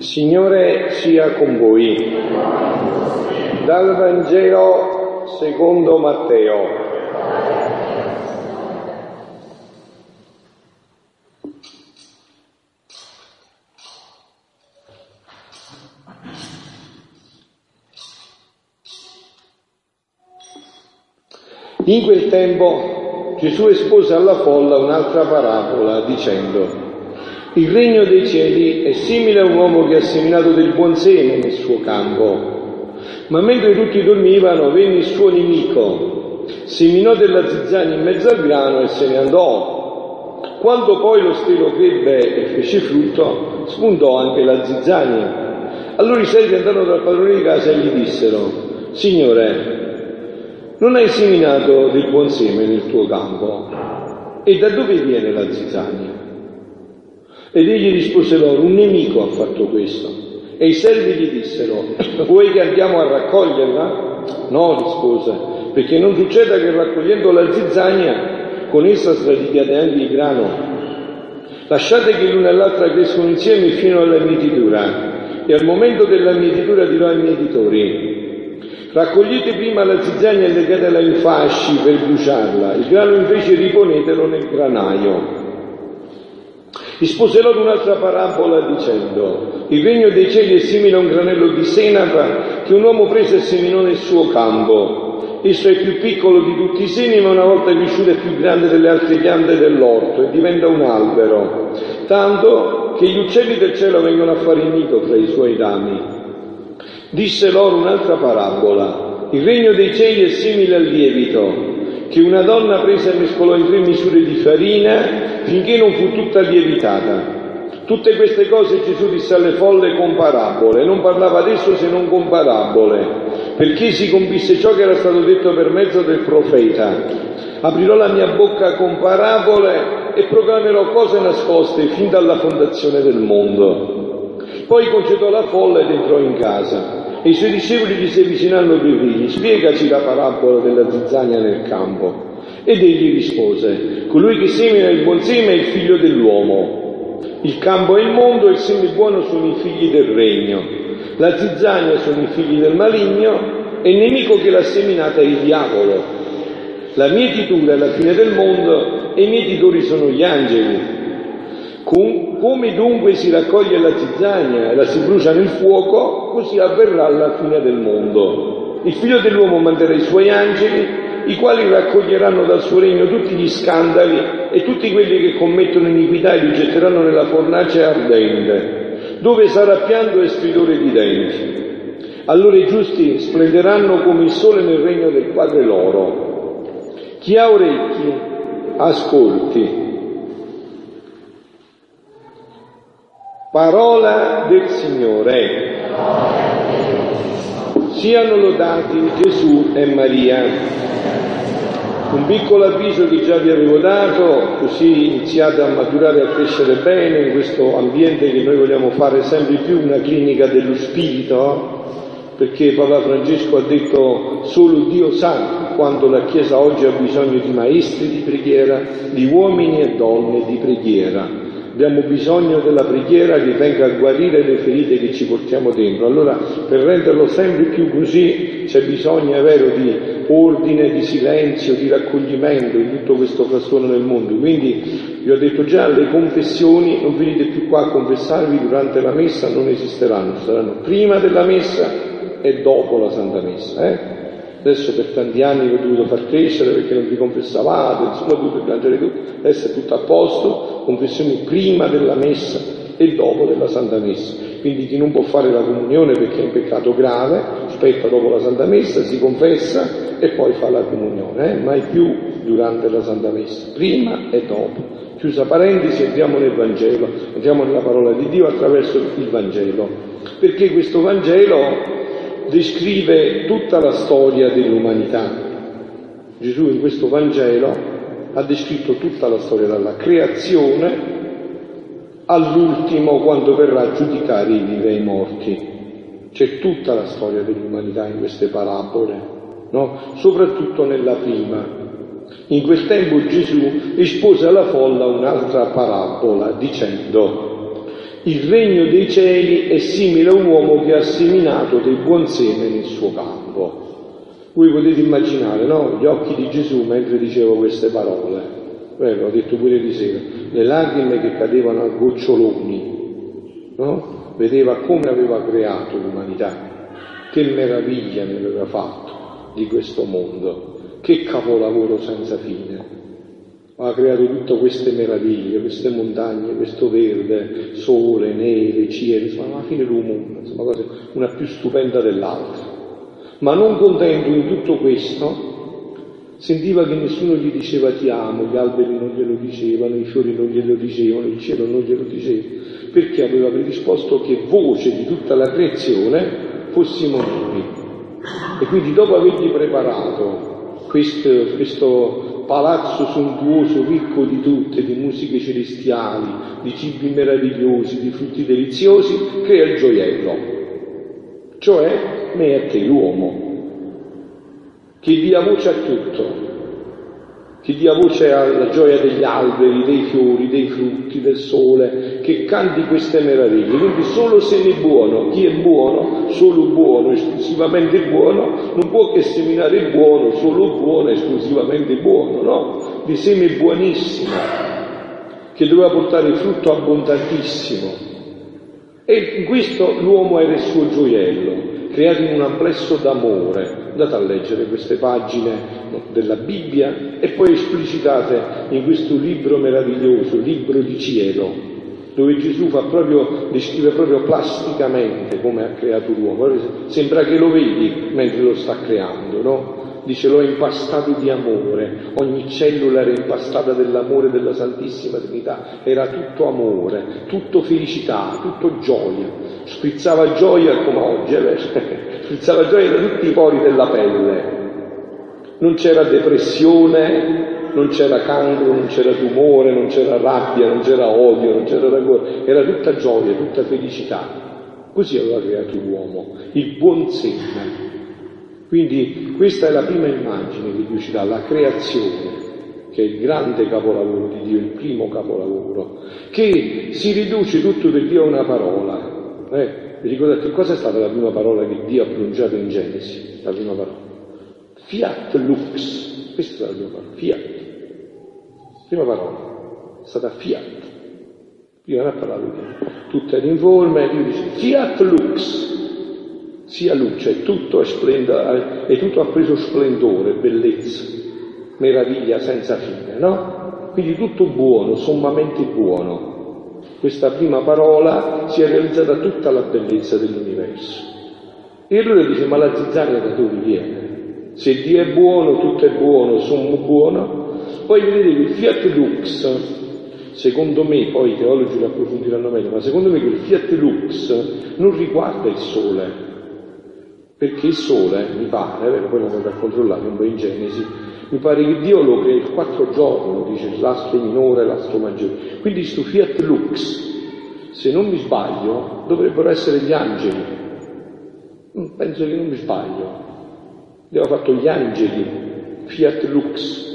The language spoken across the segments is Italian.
Signore sia con voi. Dal Vangelo secondo Matteo. In quel tempo Gesù espose alla folla un'altra parabola dicendo il regno dei cieli è simile a un uomo che ha seminato del buon seme nel suo campo, ma mentre tutti dormivano venne il suo nemico, seminò della zizzania in mezzo al grano e se ne andò. Quando poi lo stelo crebbe e fece frutto, spuntò anche la zizzania. Allora i servi andarono dal padrone di casa e gli dissero, Signore, non hai seminato del buon seme nel tuo campo? E da dove viene la zizzania? Ed egli rispose loro, un nemico ha fatto questo. E i servi gli dissero, vuoi che andiamo a raccoglierla? No, rispose, perché non succeda che raccogliendo la zizzania con essa sradichiate anche il grano. Lasciate che l'una e l'altra crescono insieme fino alla mietitura. E al momento della mietitura dirò ai mietitori, raccogliete prima la zizzania e legatela in fasci per bruciarla, il grano invece riponetelo nel granaio. Rispose loro un'altra parabola dicendo, il regno dei cieli è simile a un granello di senape che un uomo prese e seminò nel suo campo. Esso è più piccolo di tutti i semi, ma una volta cresciuto è più grande delle altre piante dell'orto e diventa un albero, tanto che gli uccelli del cielo vengono a fare il nido tra i suoi rami. Disse loro un'altra parabola, il regno dei cieli è simile al lievito che una donna presa e mescolò in tre misure di farina finché non fu tutta lievitata. Tutte queste cose Gesù disse alle folle con parabole, non parlava adesso se non con parabole, perché si compisse ciò che era stato detto per mezzo del profeta. Aprirò la mia bocca con parabole e proclamerò cose nascoste fin dalla fondazione del mondo. Poi concedò la folla ed entrò in casa. E i suoi discepoli gli si avvicinarono per dirgli, spiegaci la parabola della zizzania nel campo. Ed egli rispose, colui che semina il buon seme è il figlio dell'uomo. Il campo è il mondo e il seme buono sono i figli del regno. La zizzania sono i figli del maligno e il nemico che l'ha seminata è il diavolo. La mietitura è la fine del mondo e i mietitori sono gli angeli. Come dunque si raccoglie la zizzania e la si brucia nel fuoco, così avverrà la fine del mondo. Il figlio dell'uomo manderà i suoi angeli, i quali raccoglieranno dal suo regno tutti gli scandali e tutti quelli che commettono iniquità e li getteranno nella fornace ardente, dove sarà pianto e stridore di denti. Allora i giusti splenderanno come il sole nel regno del Padre loro. Chi ha orecchi, ascolti. Parola del Signore. Siano lodati Gesù e Maria. Un piccolo avviso che già vi avevo dato, così iniziate a maturare e a crescere bene in questo ambiente che noi vogliamo fare sempre più una clinica dello spirito, perché Papa Francesco ha detto solo Dio sa quanto la Chiesa oggi ha bisogno di maestri di preghiera, di uomini e donne di preghiera Abbiamo bisogno della preghiera che venga a guarire le ferite che ci portiamo dentro. Allora, per renderlo sempre più così, c'è bisogno, è vero, di ordine, di silenzio, di raccoglimento in tutto questo frastuono nel mondo. Quindi, vi ho detto già, le confessioni non venite più qua a confessarvi durante la messa, non esisteranno, saranno prima della messa e dopo la Santa Messa. Eh? Adesso per tanti anni vi ho dovuto far crescere perché non vi confessavate, insomma ho dovuto piangere tutto, adesso è tutto a posto, confessioni prima della messa e dopo della Santa Messa. Quindi chi non può fare la comunione perché è un peccato grave, aspetta dopo la Santa Messa, si confessa e poi fa la comunione, eh? mai più durante la Santa Messa, prima e dopo. Chiusa parentesi, entriamo nel Vangelo, entriamo nella parola di Dio attraverso il Vangelo, perché questo Vangelo descrive tutta la storia dell'umanità. Gesù in questo Vangelo ha descritto tutta la storia dalla creazione all'ultimo quando verrà a giudicare i vivi e i morti. C'è tutta la storia dell'umanità in queste parabole, no? soprattutto nella prima. In quel tempo Gesù espose alla folla un'altra parabola dicendo il regno dei cieli è simile a un uomo che ha seminato del buon seme nel suo campo. Voi potete immaginare, no? Gli occhi di Gesù mentre diceva queste parole. Beh, l'ho detto pure di sera, le lacrime che cadevano a goccioloni, no? Vedeva come aveva creato l'umanità, che meraviglia ne aveva fatto di questo mondo, che capolavoro senza fine ha creato tutte queste meraviglie, queste montagne, questo verde, sole, neve, cielo, insomma, alla fine l'uomo, insomma, una più stupenda dell'altra. Ma non contento in tutto questo, sentiva che nessuno gli diceva ti amo, gli alberi non glielo dicevano, i fiori non glielo dicevano, il cielo non glielo diceva, perché aveva predisposto che voce di tutta la creazione fossimo noi. E quindi dopo avergli preparato questo, questo palazzo sontuoso, ricco di tutte, di musiche celestiali, di cibi meravigliosi, di frutti deliziosi, crea il gioiello, cioè me e te l'uomo, che dia voce a tutto, che dia voce alla gioia degli alberi, dei fiori, dei frutti, del sole, che canti queste meraviglie. Quindi solo se è buono, chi è buono, solo buono, esclusivamente buono, non può che seminare il buono, solo buono, esclusivamente buono, no? Di seme buonissimo, che doveva portare frutto abbondantissimo. E in questo l'uomo era il suo gioiello, creato in un amplesso d'amore. Andate a leggere queste pagine della Bibbia e poi esplicitate in questo libro meraviglioso, libro di cielo, dove Gesù proprio, descrive proprio plasticamente come ha creato l'uomo. Sembra che lo vedi mentre lo sta creando, no? Dice l'ho impastato di amore, ogni cellula era impastata dell'amore della Santissima Trinità, era tutto amore, tutto felicità, tutto gioia, sprizzava gioia come oggi, eh? sprizzava gioia da tutti i pori della pelle, non c'era depressione, non c'era cancro, non c'era tumore, non c'era rabbia, non c'era odio, non c'era rancore, era tutta gioia, tutta felicità. Così aveva creato l'uomo, il buon segno. Quindi questa è la prima immagine che Dio ci dà, la creazione, che è il grande capolavoro di Dio, il primo capolavoro, che si riduce tutto per Dio a una parola. Eh, vi ricordate cosa è stata la prima parola che Dio ha pronunciato in Genesi? La prima parola. Fiat lux, questa è la prima parola, fiat. Prima parola, è stata fiat. Prima non ha parlato di tutto è in forma e Dio dice fiat lux, sia luce, tutto è splendore, e tutto ha preso splendore, bellezza, meraviglia senza fine, no? Quindi tutto buono, sommamente buono. Questa prima parola si è realizzata tutta la bellezza dell'universo. E allora dice, ma la zizzania da dove viene? Se Dio è buono, tutto è buono, sommo buono. Poi vedete che il fiat lux, secondo me, poi i teologi lo approfondiranno meglio, ma secondo me quel fiat lux non riguarda il sole, perché il sole, mi pare, poi lo andate a controllare un po' in Genesi, mi pare che Dio lo crea il quattro giorno, dice l'astro minore l'astro maggiore. Quindi sto fiat lux, se non mi sbaglio, dovrebbero essere gli angeli. Mm, penso che non mi sbaglio. Dio ha fatto gli angeli, fiat lux,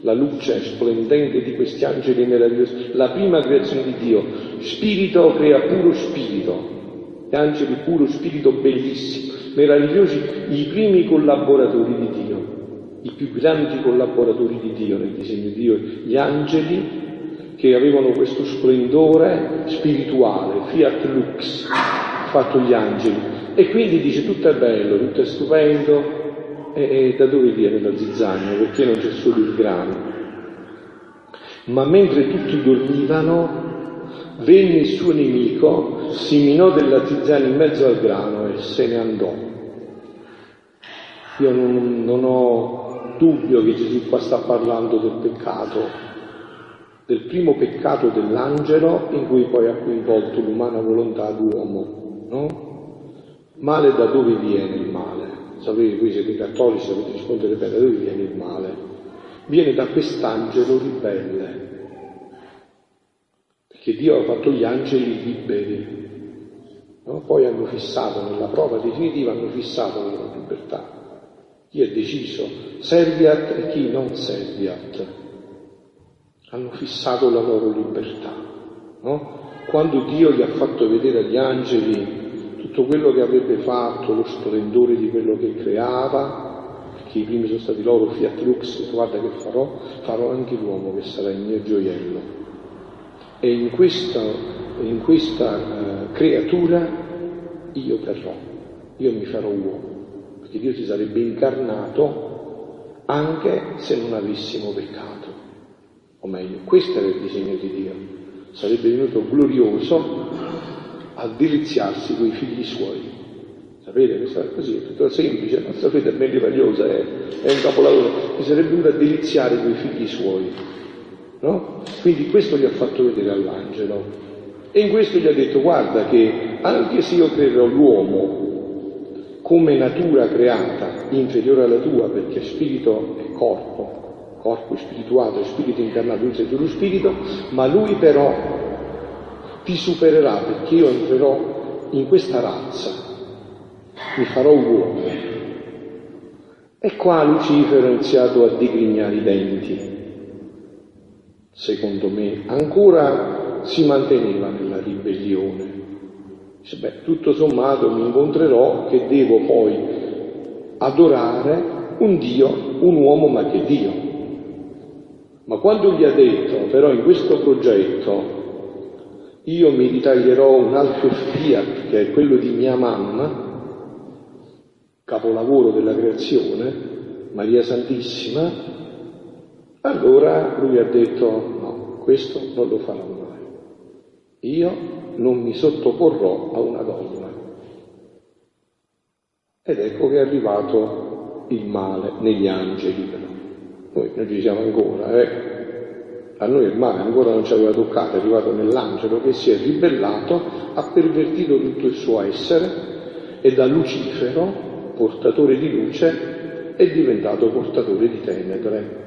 la luce splendente di questi angeli meravigliosi, la prima creazione di Dio. Spirito crea puro spirito, gli angeli puro spirito bellissimo meravigliosi, i primi collaboratori di Dio, i più grandi collaboratori di Dio nel disegno di Dio, gli angeli che avevano questo splendore spirituale, fiat lux, fatto gli angeli. E quindi dice tutto è bello, tutto è stupendo, e, e da dove viene la zizzania? Perché non c'è solo il grano? Ma mentre tutti dormivano, venne il suo nemico, si minò della zizzania in mezzo al grano e se ne andò. Io non, non ho dubbio che Gesù qua sta parlando del peccato, del primo peccato dell'angelo in cui poi ha coinvolto l'umana volontà d'uomo, no? Male da dove viene il male? Sapete, voi siete cattolici, sapete rispondere bene, da dove viene il male? Viene da quest'angelo ribelle, perché Dio ha fatto gli angeli liberi, no? poi hanno fissato, nella prova definitiva, hanno fissato la loro libertà. Chi è deciso, serviat e chi non serviat, hanno fissato la loro libertà. No? Quando Dio gli ha fatto vedere agli angeli tutto quello che avrebbe fatto, lo splendore di quello che creava, perché i primi sono stati loro, Fiat Lux, guarda che farò, farò anche l'uomo che sarà il mio gioiello. E in questa, in questa uh, creatura io verrò, io mi farò uomo, perché Dio si sarebbe incarnato anche se non avessimo peccato. O meglio, questo era il disegno di Dio. Sarebbe venuto glorioso a deliziarsi con i figli suoi. Sapete, questa è così, è tutto semplice, ma sapete, è meravigliosa, è, è un capolavoro, che sarebbe venuto a deliziare con i figli suoi. No? Quindi questo gli ha fatto vedere all'angelo. E in questo gli ha detto, guarda che anche se io creerò l'uomo come natura creata, inferiore alla tua, perché spirito è corpo, corpo spirituato e spirito incarnato, lui sei tu lo spirito, ma lui però ti supererà perché io entrerò in questa razza, mi farò uomo. E qua Lucifero ha iniziato a digrignare i denti. Secondo me ancora si manteneva nella ribellione. Dice, beh, tutto sommato mi incontrerò che devo poi adorare un Dio, un uomo ma che Dio. Ma quando gli ha detto, però in questo progetto io mi ritaglierò un altro fiat che è quello di mia mamma, capolavoro della creazione, Maria Santissima, allora lui ha detto no, questo non lo farò mai. Io non mi sottoporrò a una donna. Ed ecco che è arrivato il male negli angeli. Noi non ci siamo ancora, eh? A noi il male ancora non ci aveva toccato, è arrivato nell'angelo che si è ribellato, ha pervertito tutto il suo essere e da Lucifero, portatore di luce, è diventato portatore di tenebre.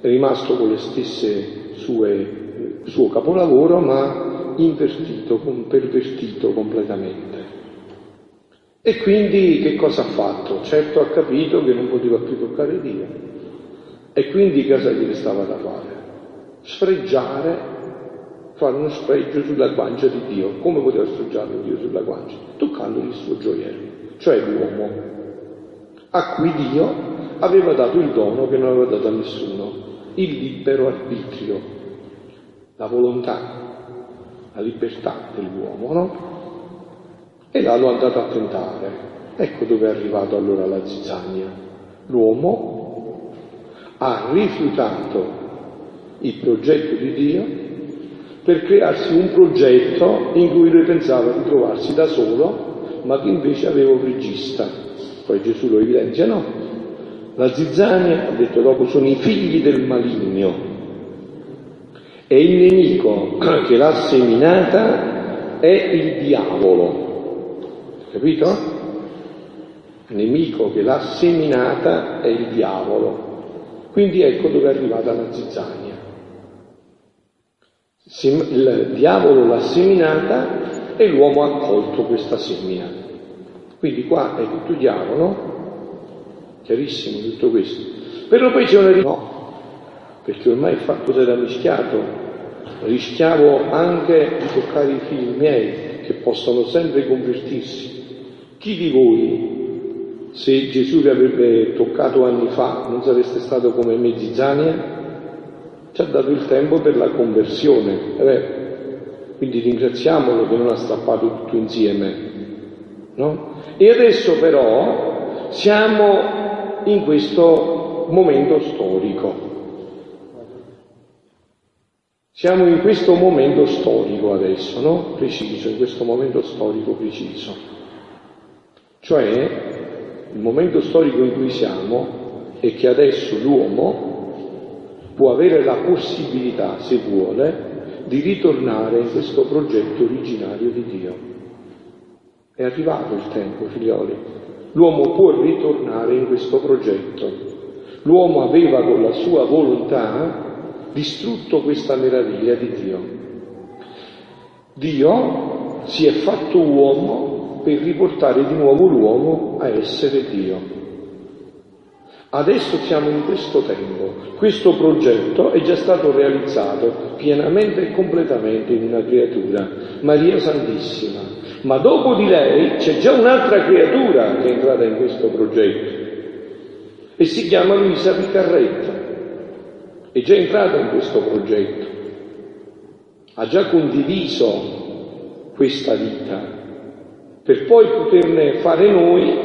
È rimasto con le stesse sue, suo capolavoro, ma invertito, pervertito completamente. E quindi che cosa ha fatto? Certo ha capito che non poteva più toccare Dio. E quindi cosa gli restava da fare? sfregiare, fare uno sfregio sulla guancia di Dio. Come poteva sfregiare Dio sulla guancia? Toccandogli il suo gioiello, cioè l'uomo, a cui Dio aveva dato il dono che non aveva dato a nessuno, il libero arbitrio, la volontà, la libertà dell'uomo, no? E là l'ho andato a tentare. Ecco dove è arrivato allora la zizzania. L'uomo ha rifiutato il progetto di Dio per crearsi un progetto in cui lui pensava di trovarsi da solo, ma che invece aveva un regista. Poi Gesù lo evidenzia, no? La zizzania, ha detto dopo, sono i figli del maligno. E il nemico che l'ha seminata è il diavolo. Capito? Il nemico che l'ha seminata è il diavolo. Quindi ecco dove è arrivata la zizzania il diavolo l'ha seminata e l'uomo ha accolto questa semina. Quindi qua è tutto chiaro, no? Chiarissimo tutto questo. Però poi c'è una no, perché ormai il fatto si era mischiato. Rischiavo anche di toccare i figli miei, che possono sempre convertirsi. Chi di voi, se Gesù vi avrebbe toccato anni fa, non sareste stato come me zizzania? ci ha dato il tempo per la conversione. Eh quindi ringraziamolo che non ha strappato tutto insieme. No? E adesso però siamo in questo momento storico. Siamo in questo momento storico adesso, no? Preciso, in questo momento storico preciso. Cioè, il momento storico in cui siamo è che adesso l'uomo può avere la possibilità, se vuole, di ritornare in questo progetto originario di Dio. È arrivato il tempo, figlioli. L'uomo può ritornare in questo progetto. L'uomo aveva con la sua volontà distrutto questa meraviglia di Dio. Dio si è fatto uomo per riportare di nuovo l'uomo a essere Dio. Adesso siamo in questo tempo, questo progetto è già stato realizzato pienamente e completamente in una creatura, Maria Santissima. Ma dopo di lei c'è già un'altra creatura che è entrata in questo progetto e si chiama Luisa Piccarretta. È già entrata in questo progetto, ha già condiviso questa vita per poi poterne fare noi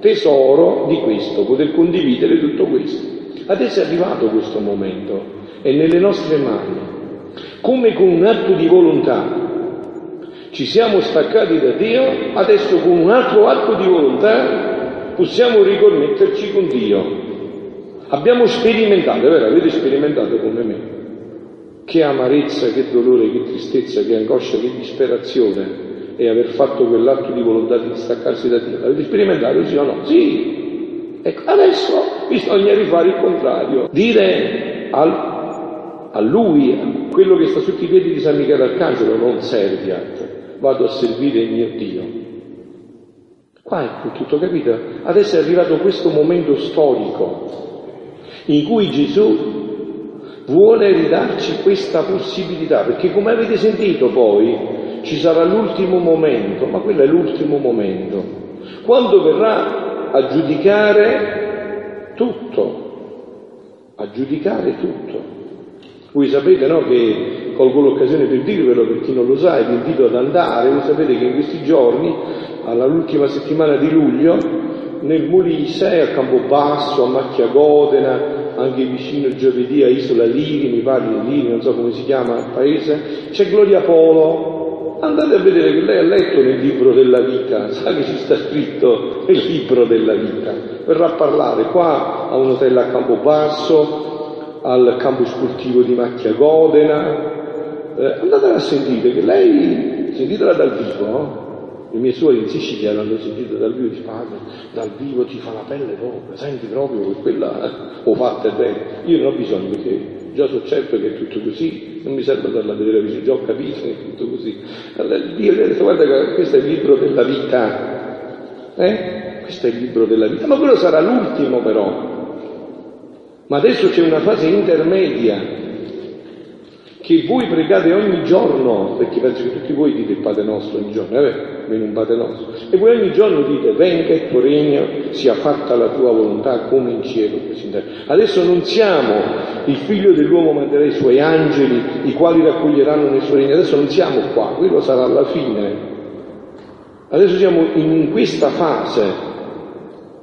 tesoro di questo, poter condividere tutto questo. Adesso è arrivato questo momento, è nelle nostre mani. Come con un atto di volontà ci siamo staccati da Dio, adesso con un altro atto di volontà possiamo riconnetterci con Dio. Abbiamo sperimentato, è vero, avete sperimentato come me. Che amarezza, che dolore, che tristezza, che angoscia, che disperazione e aver fatto quell'atto di volontà di distaccarsi da Dio. L'avete sperimentato sì o no? Sì. Ecco, adesso bisogna rifare il contrario. Dire al, a lui, a quello che sta sotto i piedi di San Michele Arcangelo, non serviat, vado a servire il mio Dio. Qua è tutto capito? Adesso è arrivato questo momento storico in cui Gesù vuole ridarci questa possibilità, perché come avete sentito poi, ci sarà l'ultimo momento, ma quello è l'ultimo momento, quando verrà a giudicare tutto, a giudicare tutto. Voi sapete no, che colgo l'occasione per dirvelo per chi non lo sa e vi invito ad andare, voi sapete che in questi giorni, all'ultima settimana di luglio, nel Molise, a Campobasso, a Macchia Godena, anche vicino giovedì a Isola Liri, mi pare Liri, non so come si chiama il paese, c'è Gloria Polo, Andate a vedere che lei ha letto nel libro della vita, sa che ci sta scritto nel libro della vita. Verrà a parlare qua a un hotel a Campobasso, al campo sportivo di Macchia Godena. Eh, andate a sentire che lei, sentitela dal vivo, no? Le mie suore in Sicilia l'hanno sentito dal vivo, dice padre, dal vivo ti fa la pelle proprio, senti proprio che quella ho fatta bene. Io non ho bisogno perché già so certo che è tutto così, non mi serve andarla a vedere vicino, già ho capito che è tutto così. Allora Dio gli ha detto guarda che questo è il libro della vita, eh? Questo è il libro della vita, ma quello sarà l'ultimo però. Ma adesso c'è una fase intermedia che voi pregate ogni giorno, perché penso che tutti voi dite il Padre nostro ogni giorno, eh? viene un Padre nostro, e voi ogni giorno dite venga il tuo regno, sia fatta la tua volontà come in cielo così in terra. Adesso non siamo il figlio dell'uomo manderà i suoi angeli, i quali raccoglieranno nel suo regno, adesso non siamo qua, quello sarà alla fine. Adesso siamo in questa fase,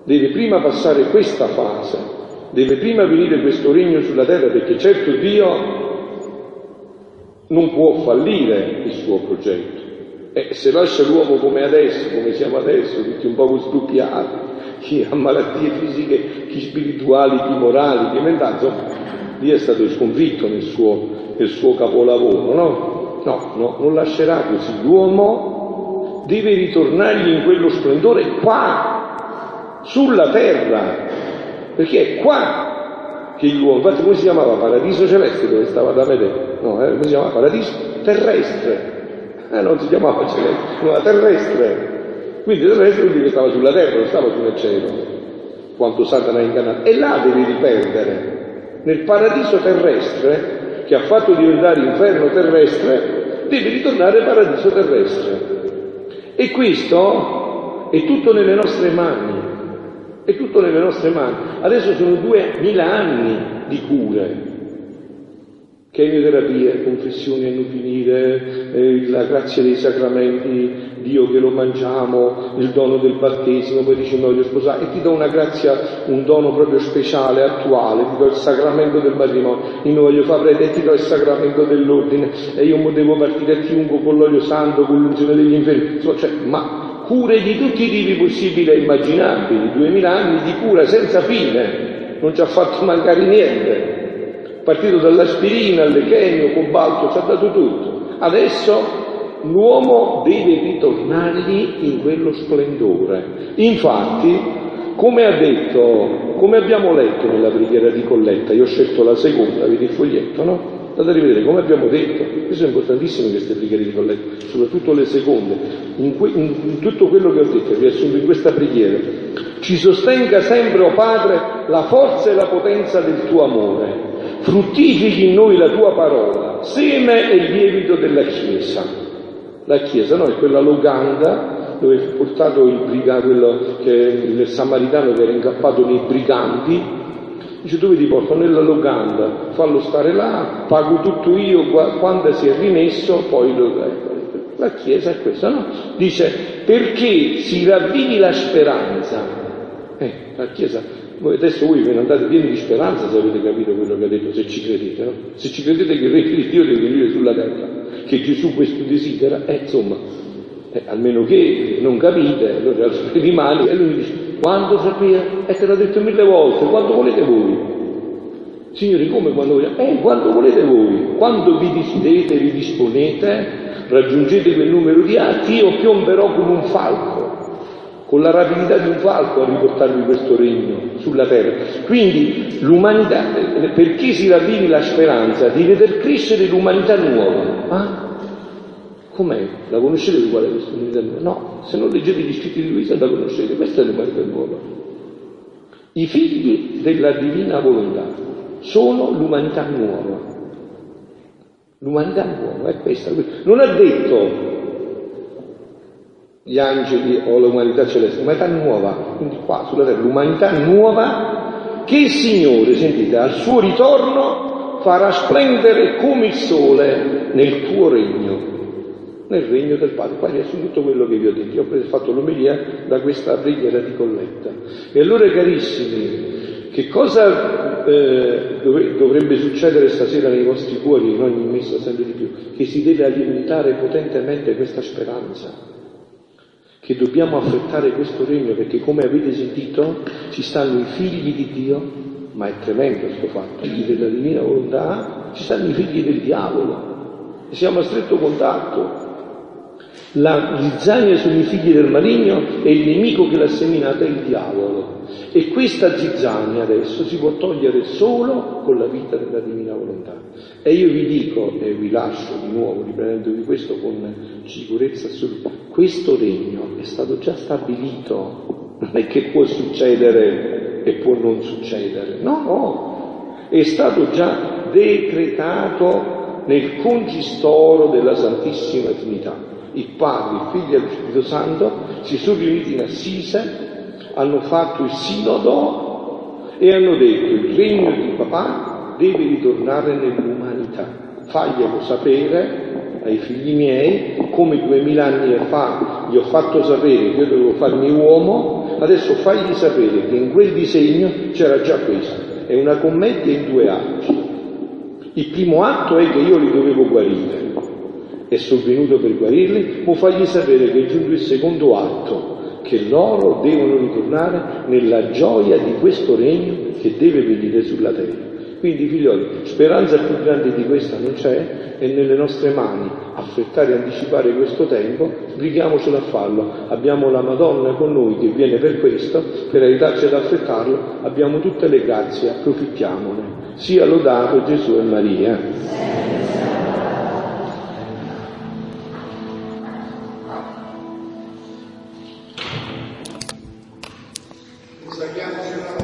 deve prima passare questa fase, deve prima venire questo regno sulla terra, perché certo Dio non può fallire il suo progetto. E se lascia l'uomo come adesso, come siamo adesso, tutti un po' sdoppiati, chi ha malattie fisiche, chi spirituali, chi morali, chi mentali, insomma, lì è stato sconfitto nel suo, nel suo capolavoro, no? No, no, non lascerà così. L'uomo deve ritornargli in quello splendore qua, sulla terra, perché è qua che l'uomo, infatti come si chiamava paradiso celeste dove stava da vedere? No, eh, come si chiamava paradiso terrestre. Eh, non si chiamava celeste, ma terrestre. Quindi terrestre vuol dire che stava sulla terra, non stava sul cielo. Quanto Satana ha ingannato. E là devi riperdere. Nel paradiso terrestre, che ha fatto diventare inferno terrestre, devi ritornare paradiso terrestre. E questo è tutto nelle nostre mani. È tutto nelle nostre mani. Adesso sono duemila anni di cure, chemioterapie, confessioni a non finire, eh, la grazia dei sacramenti, Dio che lo mangiamo, il dono del battesimo, poi dice voglio sposare, e ti do una grazia, un dono proprio speciale, attuale, ti do il sacramento del matrimonio, io non voglio fare prete ti do il sacramento dell'ordine, e io devo partire a ungo con l'olio santo, con l'unzione degli infermi, cioè, ma cure di tutti i tipi possibili e immaginabili, duemila anni di cura senza fine, non ci ha fatto mancare niente, partito dall'aspirina, all'echenio, cobalto, ci ha dato tutto. Adesso l'uomo deve ritornargli in quello splendore. Infatti, come ha detto, come abbiamo letto nella preghiera di Colletta, io ho scelto la seconda, vedi il foglietto, no? Andate a rivedere come abbiamo detto, queste sono importantissime queste preghiere di colletta, soprattutto le seconde, in, que, in, in tutto quello che ho detto, riassunto in questa preghiera. Ci sostenga sempre, o oh Padre, la forza e la potenza del tuo amore, fruttifichi in noi la tua parola, seme e lievito della Chiesa. La Chiesa no, è quella loganda dove fu portato il brigante, quello che, il samaritano che era incappato nei briganti, Dice dove ti porto? Nella locanda, fallo stare là, pago tutto io, quando si è rimesso, poi lo... Ecco, la Chiesa è questa, no? Dice perché si ravvivi la speranza. Eh, la Chiesa, adesso voi ve ne andate pieni di speranza se avete capito quello che ha detto, se ci credete, no? Se ci credete che il Re di Dio deve venire sulla terra, che Gesù questo desidera, eh, insomma, eh, almeno che non capite, allora rimane e lui dice quando sapete? E te l'ho detto mille volte, quando volete voi. Signori, come quando volete? Eh, quando volete voi. Quando vi decidete, vi disponete, raggiungete quel numero di atti, io piomberò come un falco, con la rapidità di un falco a riportarvi questo regno sulla terra. Quindi l'umanità, per chi si ravvivi la speranza di veder crescere l'umanità nuova, ah? Com'è? La conoscete qual è questa umanità? No, se non leggete gli scritti di Luisa la conoscete, questa è l'umanità nuova. I figli della divina volontà sono l'umanità nuova. L'umanità nuova è questa. Non ha detto gli angeli o l'umanità celeste, l'umanità nuova, quindi qua sulla terra, l'umanità nuova che il Signore, sentite, al suo ritorno farà splendere come il sole nel tuo regno nel regno del Padre. Qua riassumo tutto quello che vi ho detto. Io ho fatto l'omelia da questa preghiera di colletta. E allora, carissimi, che cosa eh, dovrebbe succedere stasera nei vostri cuori, in ogni messa sempre di più? Che si deve alimentare potentemente questa speranza. Che dobbiamo affrettare questo regno perché, come avete sentito, ci stanno i figli di Dio, ma è tremendo questo fatto, figli della divina volontà, ci stanno i figli del diavolo. E siamo a stretto contatto. La zizzania sono i figli del maligno e il nemico che l'ha seminata è il diavolo. E questa zizzania adesso si può togliere solo con la vita della divina volontà. E io vi dico, e vi lascio di nuovo, riprendendovi questo con sicurezza assoluta, questo regno è stato già stabilito, non è che può succedere e può non succedere, no, no, è stato già decretato nel concistoro della Santissima Trinità il Padre, il Figlio e lo Spirito Santo si sono riuniti in Assise, hanno fatto il sinodo e hanno detto il regno di papà deve ritornare nell'umanità. Faglielo sapere ai figli miei, come duemila anni fa gli ho fatto sapere che io dovevo farmi uomo, adesso fagli sapere che in quel disegno c'era già questo. È una commedia in due atti. Il primo atto è che io li dovevo guarire, e sono venuto per guarirli, o fagli sapere che è giunto il secondo atto, che loro devono ritornare nella gioia di questo regno che deve venire sulla terra. Quindi figlioli, speranza più grande di questa non c'è, è nelle nostre mani affrettare e anticipare questo tempo, brighiamocelo a farlo. Abbiamo la Madonna con noi che viene per questo, per aiutarci ad affrettarlo, abbiamo tutte le grazie, approfittiamone. Sia lodato Gesù e Maria.